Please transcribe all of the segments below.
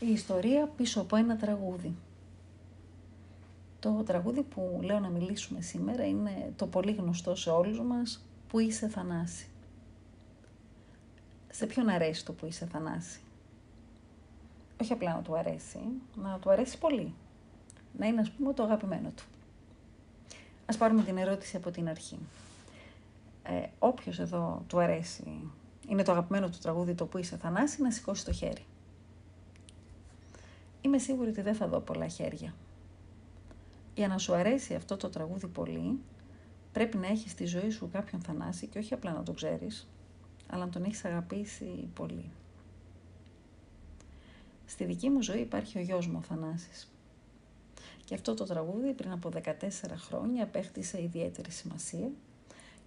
Η ιστορία πίσω από ένα τραγούδι. Το τραγούδι που λέω να μιλήσουμε σήμερα είναι το πολύ γνωστό σε όλους μας «Που είσαι Θανάση». Σε ποιον αρέσει το «Που είσαι Θανάση» όχι απλά να του αρέσει, να του αρέσει πολύ. Να είναι, ας πούμε, το αγαπημένο του. Ας πάρουμε την ερώτηση από την αρχή. Ε, όποιος εδώ του αρέσει, είναι το αγαπημένο του τραγούδι το που είσαι Θανάση, να σηκώσει το χέρι. Είμαι σίγουρη ότι δεν θα δω πολλά χέρια. Για να σου αρέσει αυτό το τραγούδι πολύ, πρέπει να έχεις στη ζωή σου κάποιον Θανάση και όχι απλά να το ξέρεις, αλλά να τον έχεις αγαπήσει πολύ. Στη δική μου ζωή υπάρχει ο γιος μου ο Θανάσης. Και αυτό το τραγούδι πριν από 14 χρόνια απέκτησε ιδιαίτερη σημασία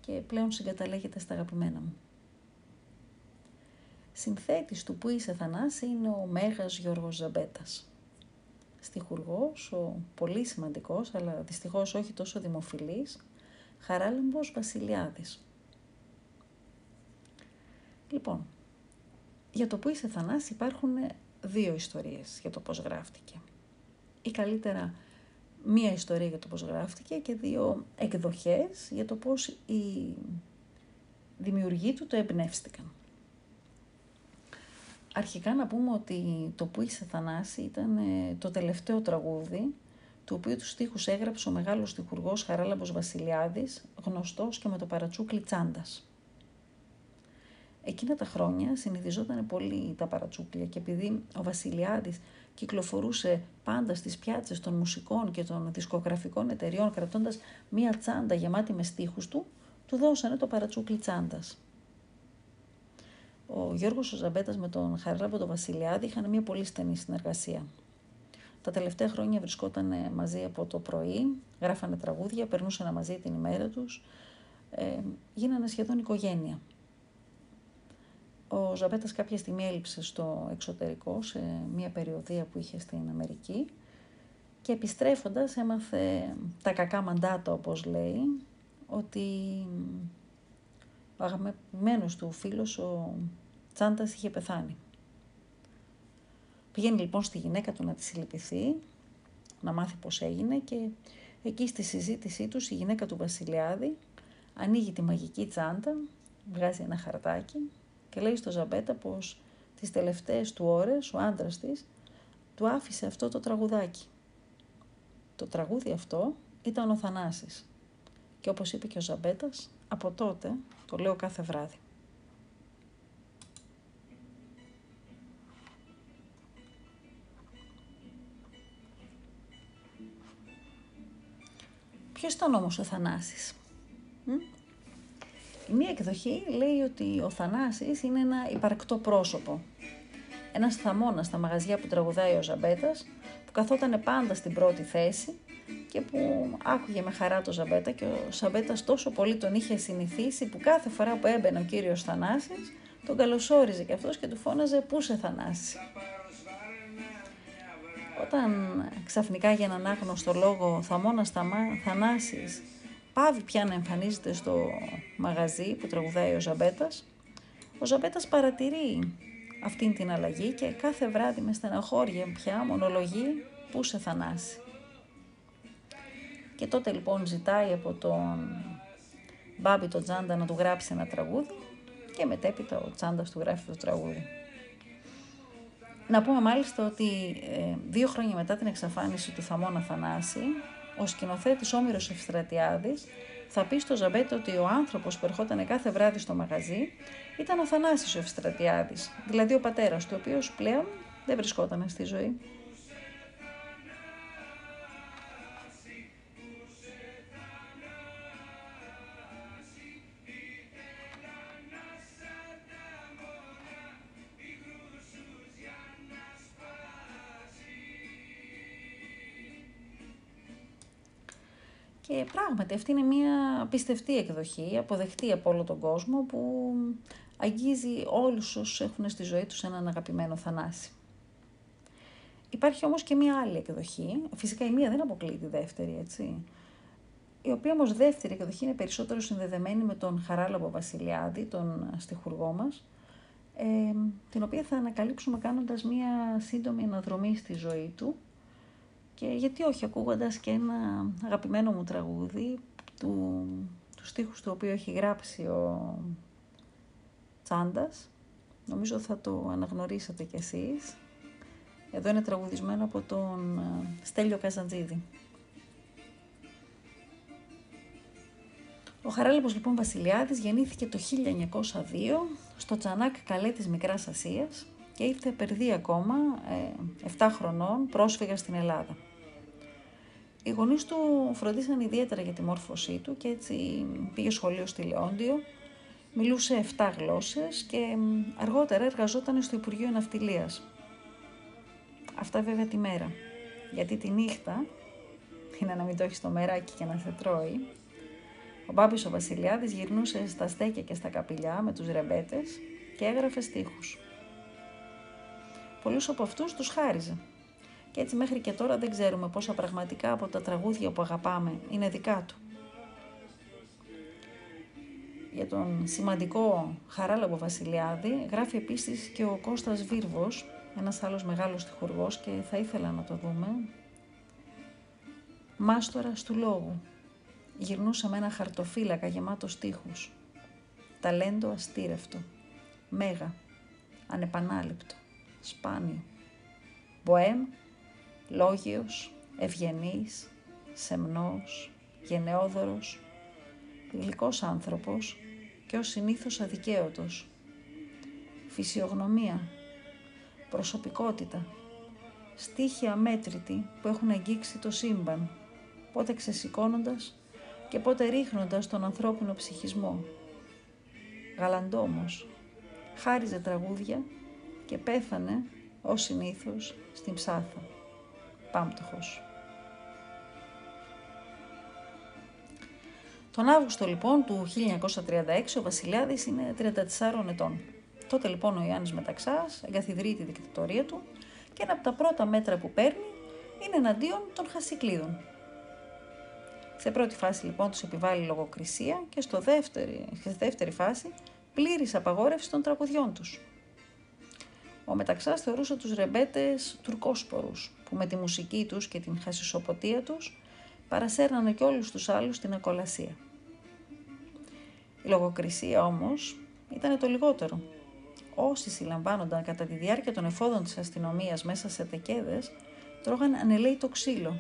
και πλέον συγκαταλέγεται στα αγαπημένα μου. Συνθέτης του που είσαι Θανάση είναι ο Μέγας Γιώργος Ζαμπέτας. Στιχουργός, ο πολύ σημαντικός, αλλά δυστυχώς όχι τόσο δημοφιλής, Χαράλαμπος Βασιλιάδης. Λοιπόν, για το που είσαι Θανάσης υπάρχουν δύο ιστορίες για το πώς γράφτηκε. Ή καλύτερα μία ιστορία για το πώς γράφτηκε και δύο εκδοχές για το πώς οι δημιουργοί του το εμπνεύστηκαν. Αρχικά να πούμε ότι το «Που είσαι Θανάση» ήταν ε, το τελευταίο τραγούδι του οποίου τους στίχους έγραψε ο μεγάλος στιχουργός Χαράλαμπος Βασιλιάδης, γνωστός και με το παρατσούκλι Τσάντας. Εκείνα τα χρόνια συνηθιζόταν πολύ τα παρατσούκλια και επειδή ο Βασιλιάδης κυκλοφορούσε πάντα στις πιάτσες των μουσικών και των δισκογραφικών εταιριών κρατώντας μία τσάντα γεμάτη με στίχους του, του δώσανε το παρατσούκλι τσάντας. Ο Γιώργος Ζαμπέτας με τον Χαράλαμπο τον Βασιλιάδη είχαν μία πολύ στενή συνεργασία. Τα τελευταία χρόνια βρισκόταν μαζί από το πρωί, γράφανε τραγούδια, περνούσαν μαζί την ημέρα τους, ε, γίνανε σχεδόν οικογένεια. Ο Ζαμπέτας κάποια στιγμή έλειψε στο εξωτερικό, σε μια περιοδία που είχε στην Αμερική και επιστρέφοντας έμαθε τα κακά μαντάτα όπως λέει, ότι ο αγαπημένος του φίλος ο Τσάντας είχε πεθάνει. Πηγαίνει λοιπόν στη γυναίκα του να της συλληπιθεί, να μάθει πώς έγινε και εκεί στη συζήτησή τους η γυναίκα του Βασιλιάδη ανοίγει τη μαγική τσάντα, βγάζει ένα χαρτάκι και λέει στο Ζαμπέτα πως τις τελευταίες του ώρες ο άντρας της του άφησε αυτό το τραγουδάκι. Το τραγούδι αυτό ήταν ο Θανάσης και όπως είπε και ο Ζαμπέτας, από τότε το λέω κάθε βράδυ. Ποιος ήταν όμως ο Θανάσης; Η μία εκδοχή λέει ότι ο Θανάσης είναι ένα υπαρκτό πρόσωπο. Ένας θαμώνας στα μαγαζιά που τραγουδάει ο Ζαμπέτας, που καθόταν πάντα στην πρώτη θέση και που άκουγε με χαρά το Ζαμπέτα και ο Ζαμπέτας τόσο πολύ τον είχε συνηθίσει που κάθε φορά που έμπαινε ο κύριος Θανάσης τον καλωσόριζε και αυτός και του φώναζε «Πού σε Θανάση». Όταν ξαφνικά για έναν άγνωστο λόγο θαμώνας Θανάσης πάβει πια να εμφανίζεται στο μαγαζί που τραγουδάει ο Ζαμπέτας, ο Ζαμπέτας παρατηρεί αυτήν την αλλαγή και κάθε βράδυ με στεναχώρια πια μονολογεί που σε θανάσει. Και τότε λοιπόν ζητάει από τον Μπάμπη τον Τσάντα να του γράψει ένα τραγούδι και μετέπειτα ο Τσάντας του γράφει το τραγούδι. Να πούμε μάλιστα ότι ε, δύο χρόνια μετά την εξαφάνιση του Θαμώνα Θανάση, ο σκηνοθέτης Όμηρος Ευστρατιάδης θα πει στο Ζαμπέτο ότι ο άνθρωπος που ερχόταν κάθε βράδυ στο μαγαζί ήταν ο Θανάσης ο Ευστρατιάδης, δηλαδή ο πατέρας του, ο οποίος πλέον δεν βρισκόταν στη ζωή. Και πράγματι αυτή είναι μια πιστευτή εκδοχή, αποδεκτή από όλο τον κόσμο που αγγίζει όλους όσους έχουν στη ζωή τους έναν αγαπημένο Θανάση. Υπάρχει όμως και μια άλλη εκδοχή, φυσικά η μία δεν αποκλείει τη δεύτερη, έτσι, η οποία όμως δεύτερη εκδοχή είναι περισσότερο συνδεδεμένη με τον Χαράλαμπο Βασιλιάδη, τον στιχουργό μας, ε, την οποία θα ανακαλύψουμε κάνοντας μία σύντομη αναδρομή στη ζωή του και γιατί όχι ακούγοντας και ένα αγαπημένο μου τραγούδι του, τους στίχους του οποίου έχει γράψει ο Τσάντας. Νομίζω θα το αναγνωρίσετε κι εσείς. Εδώ είναι τραγουδισμένο από τον ε, Στέλιο Καζαντζίδη. Ο Χαράλαμπος λοιπόν Βασιλιάδης γεννήθηκε το 1902 στο Τσανάκ Καλέ της Μικράς Ασίας και ήρθε περδί ακόμα, 7 ε, χρονών, πρόσφυγα στην Ελλάδα. Οι γονείς του φροντίσαν ιδιαίτερα για τη μόρφωσή του και έτσι πήγε σχολείο στη Λεόντιο, μιλούσε 7 γλώσσες και αργότερα εργαζόταν στο Υπουργείο Ναυτιλίας. Αυτά βέβαια τη μέρα, γιατί τη νύχτα, είναι να μην το έχεις στο μεράκι και να σε τρώει, ο Μπάμπης ο Βασιλιάδης γυρνούσε στα στέκια και στα καπηλιά με τους ρεμπέτες και έγραφε στίχους. Πολλούς από αυτούς τους χάριζε. Και έτσι μέχρι και τώρα δεν ξέρουμε πόσα πραγματικά από τα τραγούδια που αγαπάμε είναι δικά του. Για τον σημαντικό Χαράλαμπο Βασιλιάδη γράφει επίσης και ο Κώστας Βίρβος, ένας άλλος μεγάλος τυχουργός και θα ήθελα να το δούμε. Μάστορας του λόγου, γυρνούσα με ένα χαρτοφύλακα γεμάτος στίχους. Ταλέντο αστήρευτο, μέγα, ανεπανάληπτο, σπάνιο. Μποέμ, λόγιος, ευγενής, σεμνός, γενναιόδωρος, γλυκός άνθρωπος και ως συνήθως αδικαίωτος. Φυσιογνωμία, προσωπικότητα, στίχοι αμέτρητοι που έχουν αγγίξει το σύμπαν, πότε ξεσηκώνοντας και πότε ρίχνοντας τον ανθρώπινο ψυχισμό. Γαλαντόμος, χάριζε τραγούδια και πέθανε, ως συνήθως, στην ψάθα. Πάμπτωχος. Τον Αύγουστο λοιπόν του 1936 ο Βασιλιάδης είναι 34 ετών. Τότε λοιπόν ο Ιάννης Μεταξάς εγκαθιδρύει τη δικτατορία του και ένα από τα πρώτα μέτρα που παίρνει είναι εναντίον των χασικλίδων. Σε πρώτη φάση λοιπόν τους επιβάλλει λογοκρισία και στο δεύτερη, στη δεύτερη φάση πλήρης απαγόρευση των τραγουδιών τους. Ο Μεταξάς θεωρούσε τους ρεμπέτες τουρκόσπορους που με τη μουσική τους και την χασισοποτία τους παρασέρνανε και όλους τους άλλους στην ακολασία. Η λογοκρισία όμως ήταν το λιγότερο. Όσοι συλλαμβάνονταν κατά τη διάρκεια των εφόδων της αστυνομίας μέσα σε τεκέδες, τρώγαν ανελαίητο ξύλο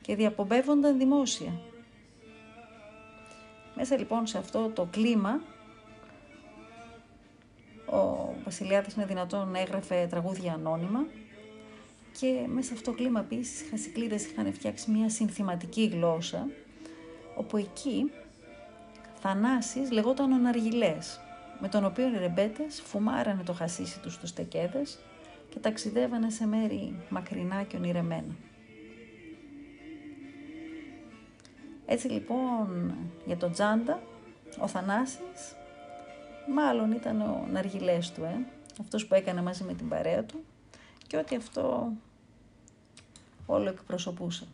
και διαπομπεύονταν δημόσια. Μέσα λοιπόν σε αυτό το κλίμα, ο Βασιλιάδης είναι δυνατόν να έγραφε τραγούδια ανώνυμα και μέσα σε αυτό το κλίμα επίσης οι Χασικλίδες είχαν φτιάξει μια συνθηματική γλώσσα, όπου εκεί θανάσεις λεγόταν ο με τον οποίο οι ρεμπέτες φουμάρανε το χασίσι τους στους τεκέδες και ταξιδεύανε σε μέρη μακρινά και ονειρεμένα. Έτσι λοιπόν για τον Τζάντα, ο Θανάσης, μάλλον ήταν ο ναργιλές του, ε, αυτός που έκανε μαζί με την παρέα του και ότι αυτό όλο εκπροσωπούσε.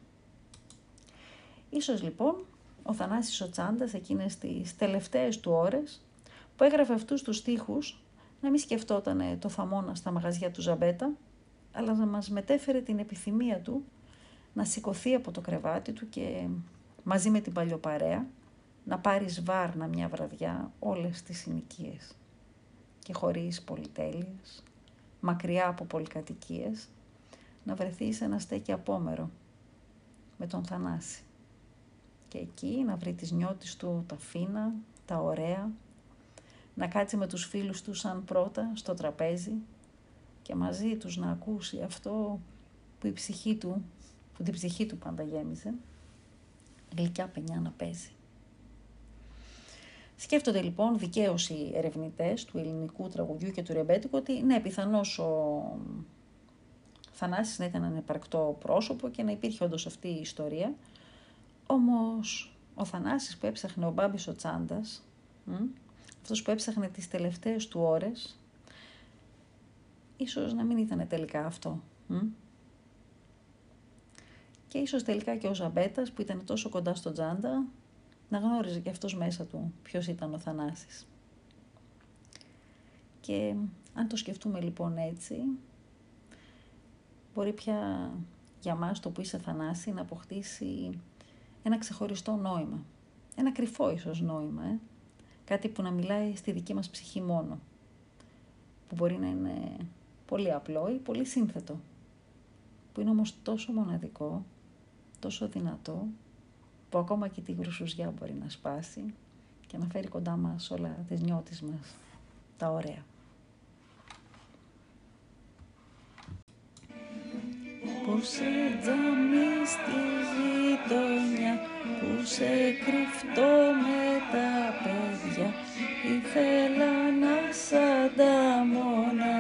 Ίσως λοιπόν ο Θανάσης ο Τσάντας εκείνες τις τελευταίες του ώρες που έγραφε αυτούς τους στίχους να μην σκεφτόταν το θαμώνα στα μαγαζιά του Ζαμπέτα, αλλά να μας μετέφερε την επιθυμία του να σηκωθεί από το κρεβάτι του και μαζί με την παλιοπαρέα να πάρεις βάρνα μια βραδιά όλες τις συνοικίες και χωρίς πολυτέλειες, μακριά από πολυκατοικίες, να βρεθείς σε ένα στέκι απόμερο με τον Θανάση. Και εκεί να βρει τις νιώτης του τα φίνα, τα ωραία, να κάτσει με τους φίλους του σαν πρώτα στο τραπέζι και μαζί τους να ακούσει αυτό που η ψυχή του, που την ψυχή του πάντα γέμιζε γλυκιά παινιά να παίζει. Σκέφτονται λοιπόν δικαίως οι ερευνητές του ελληνικού τραγουδιού και του ρεμπέτικου ότι ναι, πιθανώς ο Θανάσης να ήταν ανεπαρκτό πρόσωπο και να υπήρχε όντως αυτή η ιστορία. Όμως ο Θανάσης που έψαχνε ο Μπάμπης ο Τσάντας, αυτός που έψαχνε τις τελευταίες του ώρες, ίσως να μην ήταν τελικά αυτό. Και ίσως τελικά και ο Ζαμπέτας που ήταν τόσο κοντά στο Τζάντα να γνώριζε και αυτός μέσα του ποιος ήταν ο Θανάσης. Και Αν το σκεφτούμε λοιπόν έτσι, μπορεί πια για μας το που είσαι Θανάση να αποκτήσει ένα ξεχωριστό νόημα. Ένα κρυφό ίσως νόημα, ε; κάτι που να μιλάει στη δική μας ψυχή μόνο. Που μπορεί να είναι πολύ απλό ή πολύ σύνθετο. Που είναι όμως τόσο μοναδικό, τόσο δυνατό, που ακόμα και τη γρουσουζιά μπορεί να σπάσει και να φέρει κοντά μας όλα τις νιώτης μας, τα ωραία. Που σε τζαμί στη γειτονιά, που σε κρυφτώ με τα παιδιά, ήθελα να τα μόνα.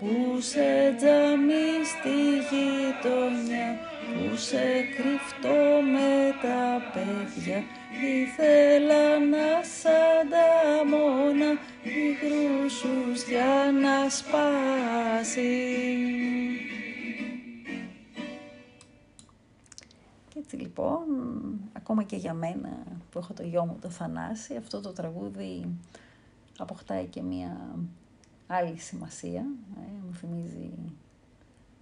Που σε τζαμί στη γειτονιά, που σε κρυφτώ με τα παιδιά, ήθελα να σαν τα μόνα η για να σπάσει. Και έτσι λοιπόν, ακόμα και για μένα που έχω το γιο μου το Θανάση, αυτό το τραγούδι αποκτάει και μία άλλη σημασία. Ε, μου θυμίζει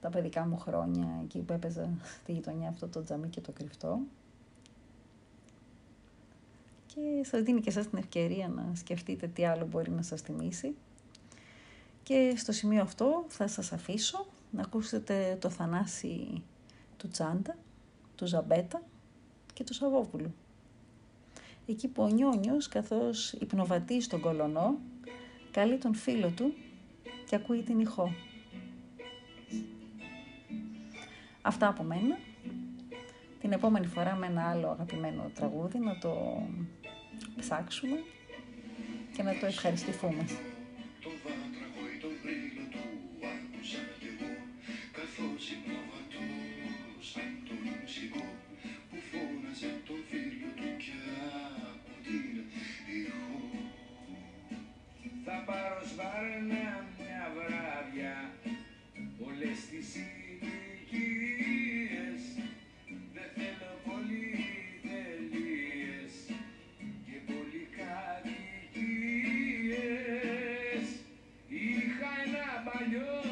τα παιδικά μου χρόνια εκεί που έπαιζα στη γειτονιά αυτό το τζαμί και το κρυφτό και σας δίνει και σας την ευκαιρία να σκεφτείτε τι άλλο μπορεί να σας θυμίσει. Και στο σημείο αυτό θα σας αφήσω να ακούσετε το Θανάση του Τσάντα, του Ζαμπέτα και του Σαββόπουλου. Εκεί που ο Νιόνιος καθώς υπνοβατεί στον κολονό, καλεί τον φίλο του και ακούει την ηχό. Αυτά από μένα. Την επόμενη φορά με ένα άλλο αγαπημένο τραγούδι να το ψάξουμε και να το ευχαριστηθούμε. Θα πάρω σβάρνα you.